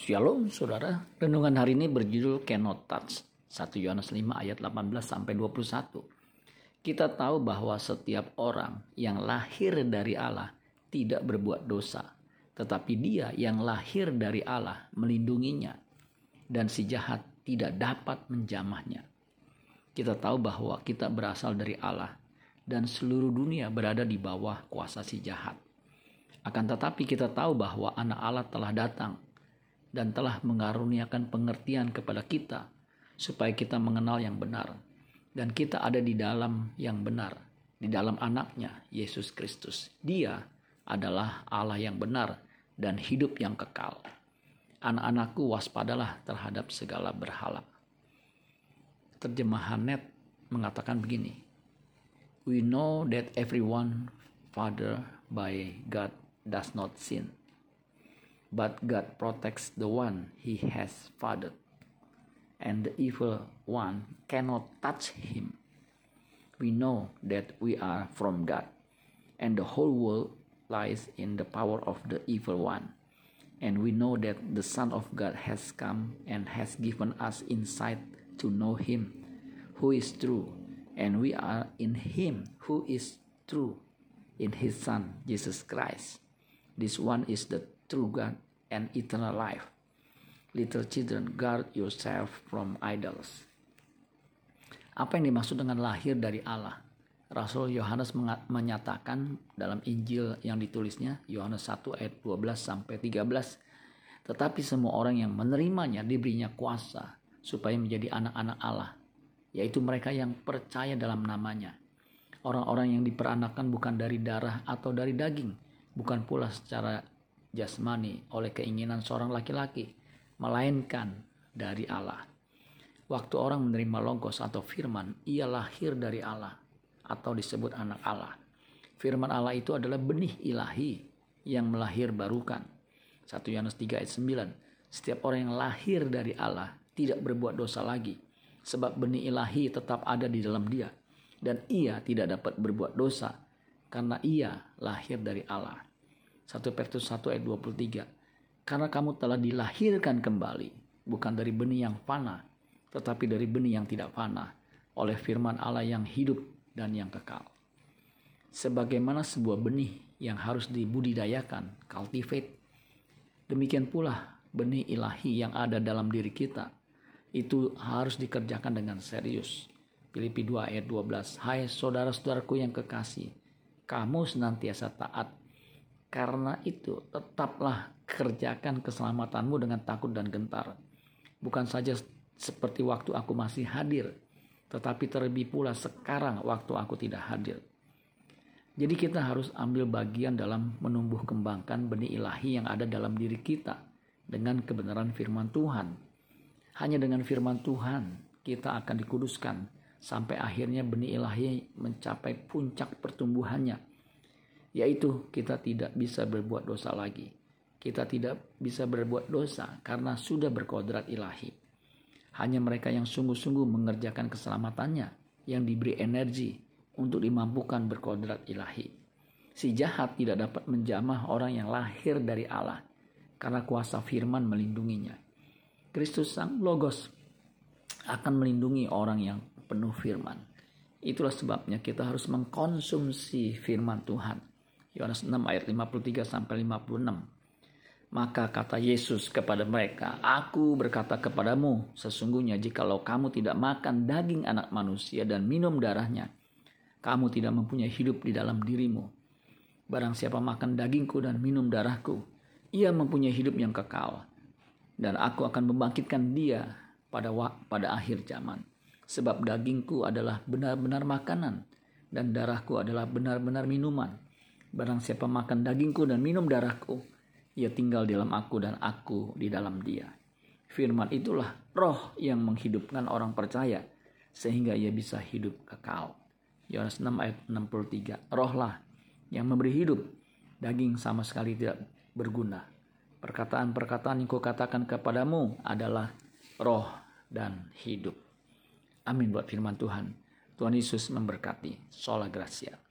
Shalom saudara, renungan hari ini berjudul Cannot Touch 1 Yohanes 5 ayat 18 sampai 21. Kita tahu bahwa setiap orang yang lahir dari Allah tidak berbuat dosa, tetapi dia yang lahir dari Allah melindunginya dan si jahat tidak dapat menjamahnya. Kita tahu bahwa kita berasal dari Allah dan seluruh dunia berada di bawah kuasa si jahat. Akan tetapi kita tahu bahwa anak Allah telah datang dan telah mengaruniakan pengertian kepada kita supaya kita mengenal yang benar. Dan kita ada di dalam yang benar di dalam anaknya Yesus Kristus. Dia adalah Allah yang benar dan hidup yang kekal. Anak-anakku waspadalah terhadap segala berhala. Terjemahan net mengatakan begini we know that everyone father by God does not sin but God protects the one he has fathered, and the evil one cannot touch him. We know that we are from God, and the whole world lies in the power of the evil one. And we know that the Son of God has come and has given us insight to know Him who is true, and we are in Him who is true, in His Son, Jesus Christ. This one is the true God and eternal life. Little children, guard yourself from idols. Apa yang dimaksud dengan lahir dari Allah? Rasul Yohanes menyatakan dalam Injil yang ditulisnya Yohanes 1 ayat 12 sampai 13 tetapi semua orang yang menerimanya diberinya kuasa supaya menjadi anak-anak Allah yaitu mereka yang percaya dalam namanya orang-orang yang diperanakan bukan dari darah atau dari daging bukan pula secara jasmani oleh keinginan seorang laki-laki, melainkan dari Allah. Waktu orang menerima logos atau firman, ia lahir dari Allah atau disebut anak Allah. Firman Allah itu adalah benih ilahi yang melahir barukan. 1 Yohanes 3 ayat 9. Setiap orang yang lahir dari Allah tidak berbuat dosa lagi. Sebab benih ilahi tetap ada di dalam dia. Dan ia tidak dapat berbuat dosa karena ia lahir dari Allah. 1 Petrus 1 ayat 23. Karena kamu telah dilahirkan kembali, bukan dari benih yang fana, tetapi dari benih yang tidak fana, oleh firman Allah yang hidup dan yang kekal. Sebagaimana sebuah benih yang harus dibudidayakan, cultivate, demikian pula benih ilahi yang ada dalam diri kita, itu harus dikerjakan dengan serius. Filipi 2 ayat 12. Hai saudara-saudaraku yang kekasih, kamu senantiasa taat karena itu, tetaplah kerjakan keselamatanmu dengan takut dan gentar. Bukan saja seperti waktu aku masih hadir, tetapi terlebih pula sekarang waktu aku tidak hadir. Jadi kita harus ambil bagian dalam menumbuh kembangkan benih ilahi yang ada dalam diri kita dengan kebenaran firman Tuhan. Hanya dengan firman Tuhan kita akan dikuduskan sampai akhirnya benih ilahi mencapai puncak pertumbuhannya yaitu kita tidak bisa berbuat dosa lagi. Kita tidak bisa berbuat dosa karena sudah berkodrat ilahi. Hanya mereka yang sungguh-sungguh mengerjakan keselamatannya yang diberi energi untuk dimampukan berkodrat ilahi. Si jahat tidak dapat menjamah orang yang lahir dari Allah karena kuasa firman melindunginya. Kristus Sang Logos akan melindungi orang yang penuh firman. Itulah sebabnya kita harus mengkonsumsi firman Tuhan Yohanes 6 ayat 53 sampai 56. Maka kata Yesus kepada mereka, Aku berkata kepadamu, sesungguhnya jikalau kamu tidak makan daging anak manusia dan minum darahnya, kamu tidak mempunyai hidup di dalam dirimu. Barang siapa makan dagingku dan minum darahku, ia mempunyai hidup yang kekal. Dan aku akan membangkitkan dia pada pada akhir zaman. Sebab dagingku adalah benar-benar makanan, dan darahku adalah benar-benar minuman. Barang siapa makan dagingku dan minum darahku, ia tinggal di dalam aku dan aku di dalam dia. Firman itulah roh yang menghidupkan orang percaya sehingga ia bisa hidup kekal. Yohanes 6 ayat 63. Rohlah yang memberi hidup, daging sama sekali tidak berguna. Perkataan-perkataan yang kukatakan kepadamu adalah roh dan hidup. Amin buat firman Tuhan. Tuhan Yesus memberkati. Sola Gracia.